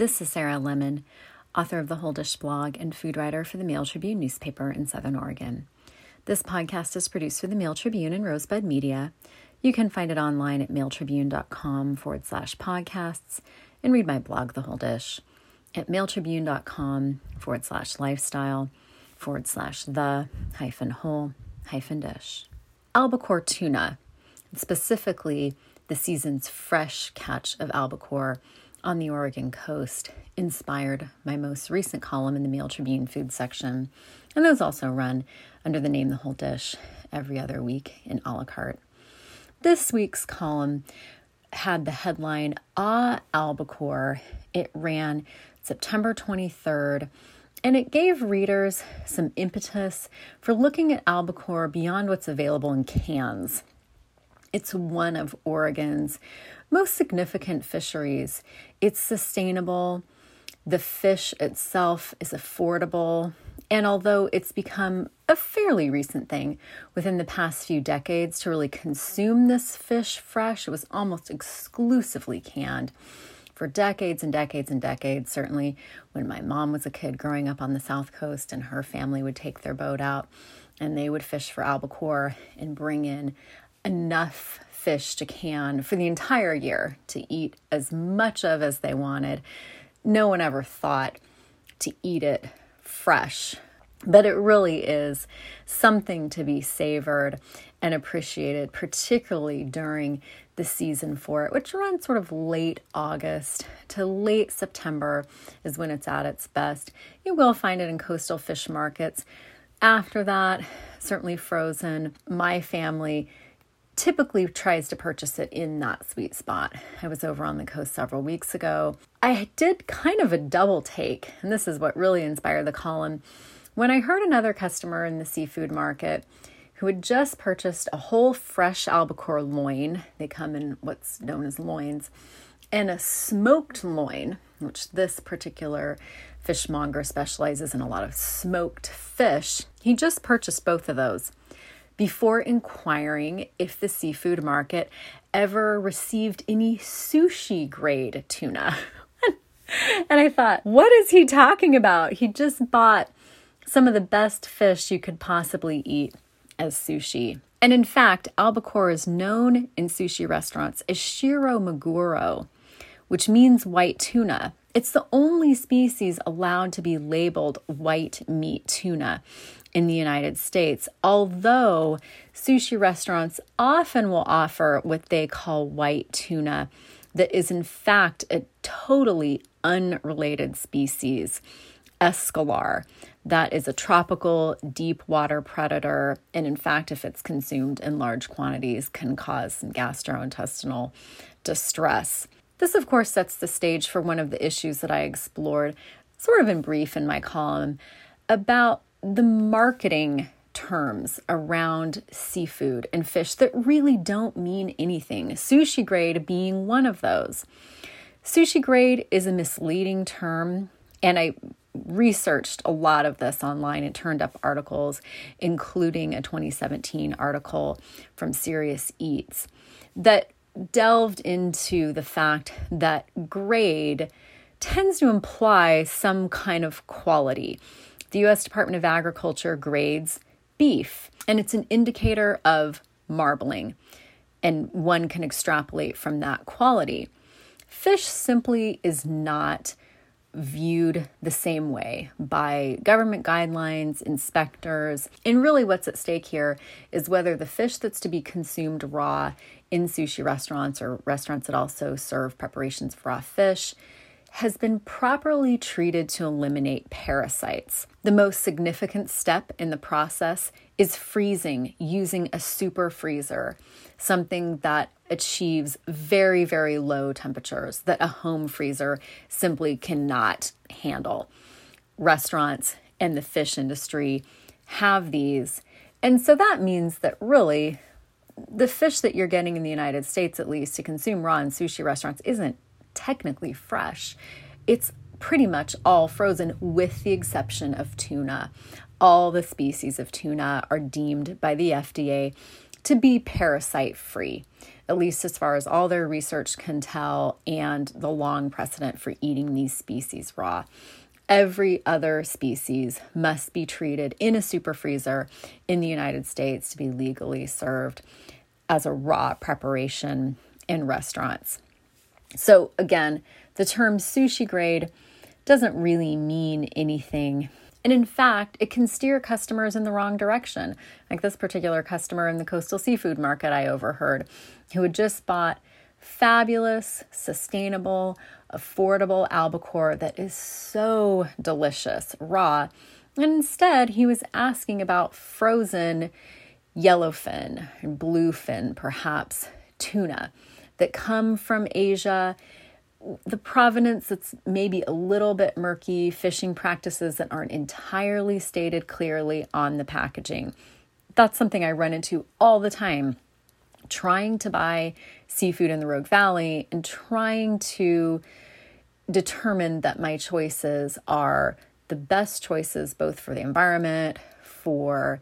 This is Sarah Lemon, author of the Whole Dish blog and food writer for the Mail Tribune newspaper in Southern Oregon. This podcast is produced for the Mail Tribune and Rosebud Media. You can find it online at mailtribune.com forward slash podcasts and read my blog, The Whole Dish, at mailtribune.com forward slash lifestyle forward slash the hyphen whole hyphen dish. Albacore tuna, specifically the season's fresh catch of albacore on the Oregon coast, inspired my most recent column in the Mail Tribune food section, and those also run under the name The Whole Dish every other week in a la carte. This week's column had the headline Ah Albacore. It ran September 23rd and it gave readers some impetus for looking at albacore beyond what's available in cans. It's one of Oregon's most significant fisheries. It's sustainable, the fish itself is affordable, and although it's become a fairly recent thing within the past few decades to really consume this fish fresh, it was almost exclusively canned for decades and decades and decades. Certainly, when my mom was a kid growing up on the South Coast and her family would take their boat out and they would fish for albacore and bring in enough fish to can for the entire year to eat as much of as they wanted. No one ever thought to eat it fresh, but it really is something to be savored and appreciated, particularly during the season for it, which runs sort of late August to late September is when it's at its best. You will find it in coastal fish markets. After that, certainly frozen. My family typically tries to purchase it in that sweet spot. I was over on the coast several weeks ago. I did kind of a double take, and this is what really inspired the column. When I heard another customer in the seafood market who had just purchased a whole fresh albacore loin. They come in what's known as loins, and a smoked loin, which this particular fishmonger specializes in a lot of smoked fish. He just purchased both of those before inquiring if the seafood market ever received any sushi grade tuna. and I thought, what is he talking about? He just bought some of the best fish you could possibly eat as sushi. And in fact, albacore is known in sushi restaurants as shiro maguro, which means white tuna. It's the only species allowed to be labeled white meat tuna in the United States, although sushi restaurants often will offer what they call white tuna, that is in fact a totally unrelated species, escolar that is a tropical deep water predator and in fact if it's consumed in large quantities can cause some gastrointestinal distress this of course sets the stage for one of the issues that i explored sort of in brief in my column about the marketing terms around seafood and fish that really don't mean anything. Sushi grade being one of those. Sushi grade is a misleading term and I researched a lot of this online and turned up articles, including a 2017 article from Serious Eats that delved into the fact that grade tends to imply some kind of quality. The US Department of Agriculture grades beef, and it's an indicator of marbling, and one can extrapolate from that quality. Fish simply is not viewed the same way by government guidelines, inspectors. And really, what's at stake here is whether the fish that's to be consumed raw in sushi restaurants or restaurants that also serve preparations for raw fish has been properly treated to eliminate parasites. The most significant step in the process is freezing using a super freezer, something that achieves very, very low temperatures that a home freezer simply cannot handle. Restaurants and the fish industry have these. And so that means that really the fish that you're getting in the United States, at least to consume raw in sushi restaurants, isn't technically fresh. It's pretty much all frozen, with the exception of tuna. All the species of tuna are deemed by the FDA to be parasite free, at least as far as all their research can tell, and the long precedent for eating these species raw. Every other species must be treated in a super freezer in the United States to be legally served as a raw preparation in restaurants. So, again, the term sushi grade doesn't really mean anything. And in fact, it can steer customers in the wrong direction. Like this particular customer in the coastal seafood market I overheard, who had just bought fabulous, sustainable, affordable albacore that is so delicious raw. And instead, he was asking about frozen yellowfin and bluefin, perhaps tuna, that come from Asia. The provenance that's maybe a little bit murky, fishing practices that aren't entirely stated clearly on the packaging. That's something I run into all the time trying to buy seafood in the Rogue Valley and trying to determine that my choices are the best choices both for the environment, for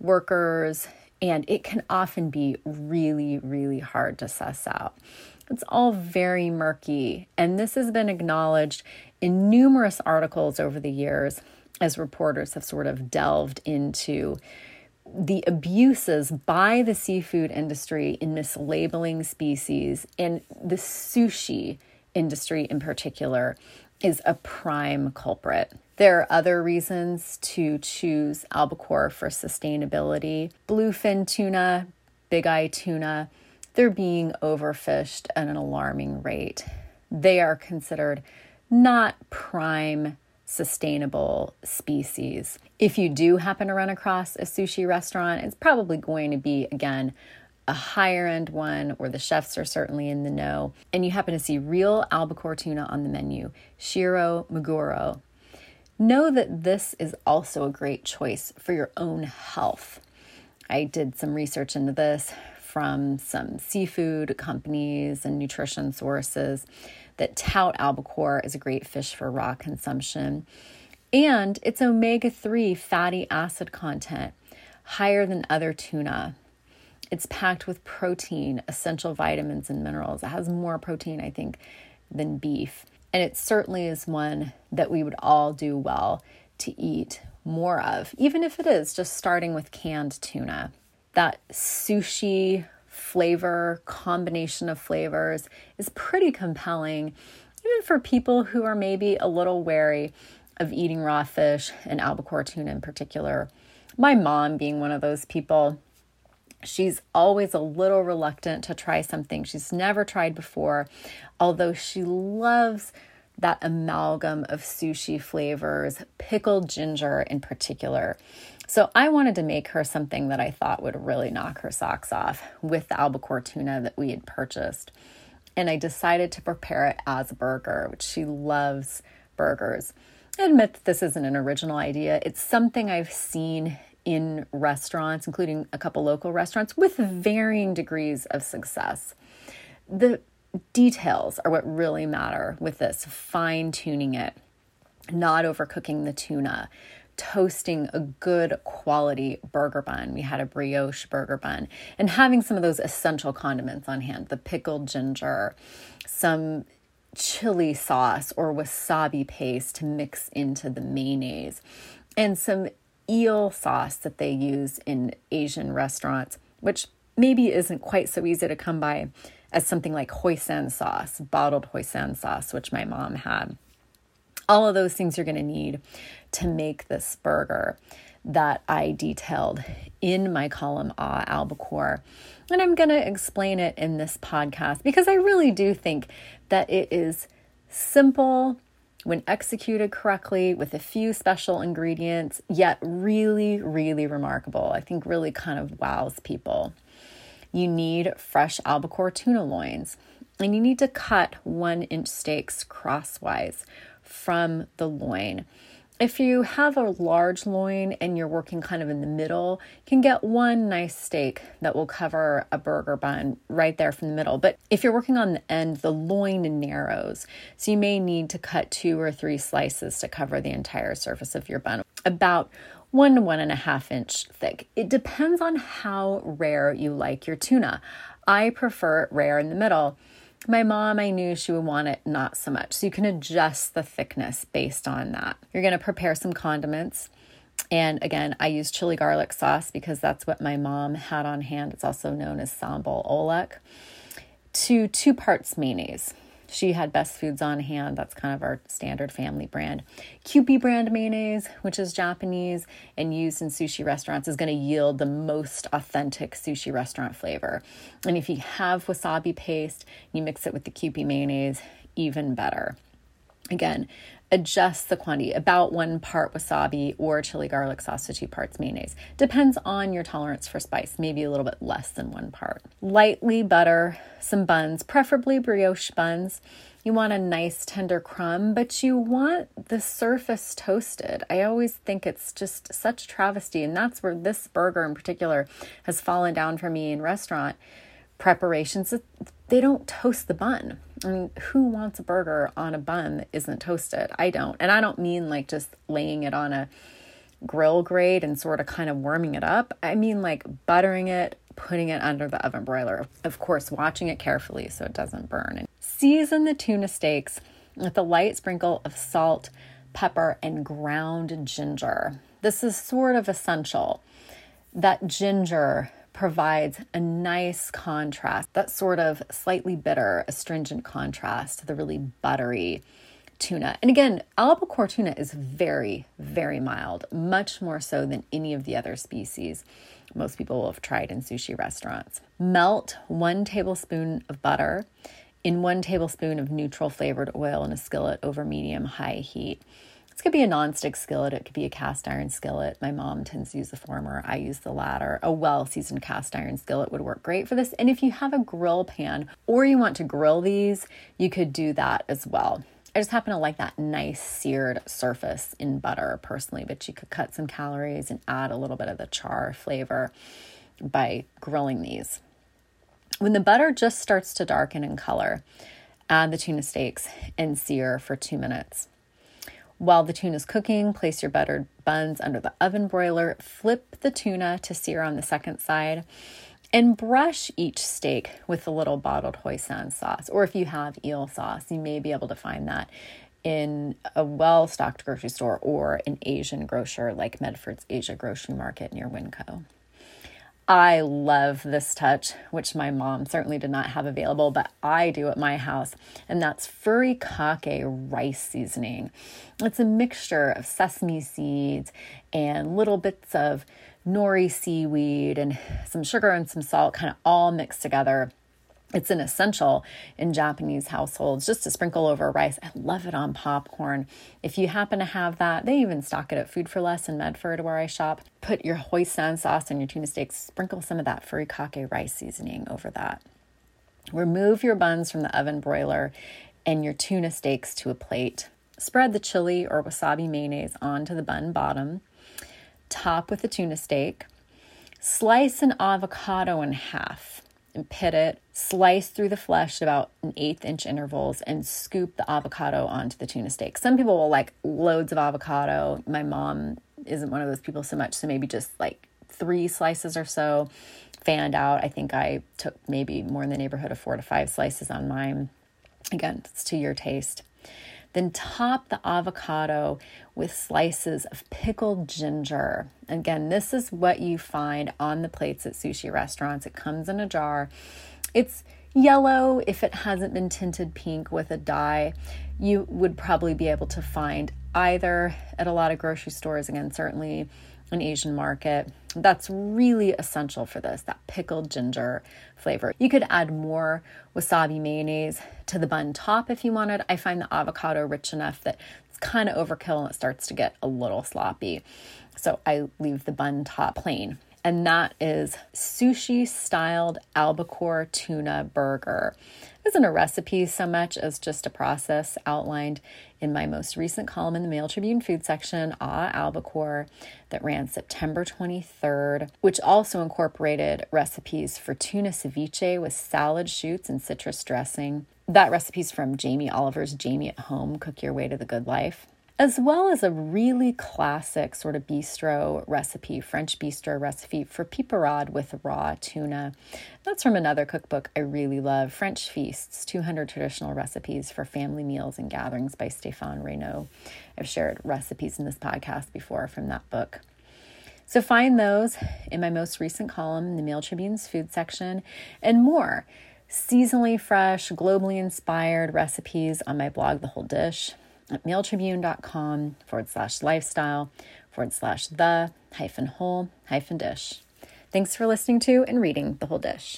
workers, and it can often be really, really hard to suss out. It's all very murky, and this has been acknowledged in numerous articles over the years as reporters have sort of delved into the abuses by the seafood industry in mislabeling species and the sushi industry in particular is a prime culprit. There are other reasons to choose albacore for sustainability. Bluefin tuna, big eye tuna, they're being overfished at an alarming rate. They are considered not prime sustainable species. If you do happen to run across a sushi restaurant, it's probably going to be, again, a higher end one, where the chefs are certainly in the know, and you happen to see real albacore tuna on the menu, Shiro Maguro, know that this is also a great choice for your own health. I did some research into this from some seafood companies and nutrition sources that tout albacore as a great fish for raw consumption. And its omega 3 fatty acid content higher than other tuna. It's packed with protein, essential vitamins, and minerals. It has more protein, I think, than beef. And it certainly is one that we would all do well to eat more of, even if it is just starting with canned tuna. That sushi flavor, combination of flavors is pretty compelling, even for people who are maybe a little wary of eating raw fish and albacore tuna in particular. My mom being one of those people, she's always a little reluctant to try something she's never tried before, although she loves that amalgam of sushi flavors, pickled ginger in particular. So I wanted to make her something that I thought would really knock her socks off with the albacore tuna that we had purchased. And I decided to prepare it as a burger, which she loves burgers. I admit that this isn't an original idea. It's something I've seen in restaurants, including a couple local restaurants, with varying degrees of success. The details are what really matter with this fine tuning it, not overcooking the tuna, toasting a good quality burger bun. We had a brioche burger bun and having some of those essential condiments on hand the pickled ginger, some chili sauce or wasabi paste to mix into the mayonnaise, and some eel sauce that they use in Asian restaurants, which maybe isn't quite so easy to come by as something like hoisin sauce, bottled hoisin sauce, which my mom had. All of those things you're going to need to make this burger that I detailed in my column Ah Albacore. And I'm going to explain it in this podcast because I really do think that it is simple when executed correctly with a few special ingredients, yet really, really remarkable. I think really kind of wows people. You need fresh albacore tuna loins, and you need to cut one inch steaks crosswise from the loin. If you have a large loin and you're working kind of in the middle, you can get one nice steak that will cover a burger bun right there from the middle. But if you're working on the end, the loin narrows. So you may need to cut two or three slices to cover the entire surface of your bun. About one to one and a half inch thick. It depends on how rare you like your tuna. I prefer rare in the middle. My mom, I knew she would want it not so much. So you can adjust the thickness based on that. You're going to prepare some condiments. And again, I use chili garlic sauce because that's what my mom had on hand. It's also known as sambal oelek. To two parts mayonnaise. She had Best Foods on hand. That's kind of our standard family brand. Kewpie brand mayonnaise, which is Japanese and used in sushi restaurants, is going to yield the most authentic sushi restaurant flavor. And if you have wasabi paste, you mix it with the Kewpie mayonnaise, even better. Again, adjust the quantity about one part wasabi or chili garlic sauce to two parts mayonnaise. Depends on your tolerance for spice, maybe a little bit less than one part. Lightly butter some buns, preferably brioche buns. You want a nice tender crumb, but you want the surface toasted. I always think it's just such travesty, and that's where this burger in particular has fallen down for me in restaurant preparations. They don't toast the bun Mean, who wants a burger on a bun that isn't toasted? I don't. And I don't mean like just laying it on a grill grate and sort of kind of warming it up. I mean like buttering it, putting it under the oven broiler. Of course, watching it carefully so it doesn't burn. And season the tuna steaks with a light sprinkle of salt, pepper, and ground ginger. This is sort of essential. That ginger provides a nice contrast, that sort of slightly bitter, astringent contrast to the really buttery tuna. And again, albacore tuna is very, very mild, much more so than any of the other species most people will have tried in sushi restaurants. Melt one tablespoon of butter in one tablespoon of neutral flavored oil in a skillet over medium high heat. This could be a nonstick skillet, it could be a cast iron skillet. My mom tends to use the former, I use the latter. A well seasoned cast iron skillet would work great for this. And if you have a grill pan or you want to grill these, you could do that as well. I just happen to like that nice seared surface in butter personally, but you could cut some calories and add a little bit of the char flavor by grilling these. When the butter just starts to darken in color, add the tuna steaks and sear for two minutes. While the tuna is cooking, place your buttered buns under the oven broiler, flip the tuna to sear on the second side, and brush each steak with a little bottled hoisin sauce. Or if you have eel sauce, you may be able to find that in a well stocked grocery store or an Asian grocer like Medford's Asia Grocery Market near Winco. I love this touch, which my mom certainly did not have available, but I do at my house, and that's furikake rice seasoning. It's a mixture of sesame seeds and little bits of nori seaweed and some sugar and some salt, kind of all mixed together it's an essential in Japanese households just to sprinkle over rice. I love it on popcorn. If you happen to have that, they even stock it at Food for Less in Medford where I shop. Put your hoisin sauce on your tuna steaks, sprinkle some of that furikake rice seasoning over that. Remove your buns from the oven broiler and your tuna steaks to a plate. Spread the chili or wasabi mayonnaise onto the bun bottom. Top with the tuna steak. Slice an avocado in half and pit it, slice through the flesh about an eighth inch intervals, and scoop the avocado onto the tuna steak. Some people will like loads of avocado. My mom isn't one of those people so much, so maybe just like three slices or so fanned out. I think I took maybe more in the neighborhood of four to five slices on mine. Again, it's to your taste. Then top the avocado with slices of pickled ginger. Again, this is what you find on the plates at sushi restaurants. It comes in a jar. It's yellow if it hasn't been tinted pink with a dye. You would probably be able to find either at a lot of grocery stores, again, certainly an Asian market. That's really essential for this, that pickled ginger flavor. You could add more wasabi mayonnaise to the bun top if you wanted. I find the avocado rich enough that it's kind of overkill and it starts to get a little sloppy. So I leave the bun top plain. And that is sushi styled albacore tuna burger isn't a recipe so much as just a process outlined in my most recent column in the Mail Tribune food section, Ah Albacore, that ran September 23rd, which also incorporated recipes for tuna ceviche with salad shoots and citrus dressing. That recipe's from Jamie Oliver's Jamie at Home Cook Your Way to the Good Life. As well as a really classic sort of bistro recipe, French bistro recipe for piperade with raw tuna. That's from another cookbook I really love, French Feasts 200 Traditional Recipes for Family Meals and Gatherings by Stéphane Reynaud. I've shared recipes in this podcast before from that book. So find those in my most recent column in the Mail Tribune's food section and more seasonally fresh, globally inspired recipes on my blog, The Whole Dish, at mailtribune.com forward slash lifestyle forward slash the hyphen whole hyphen dish. Thanks for listening to and reading The Whole Dish.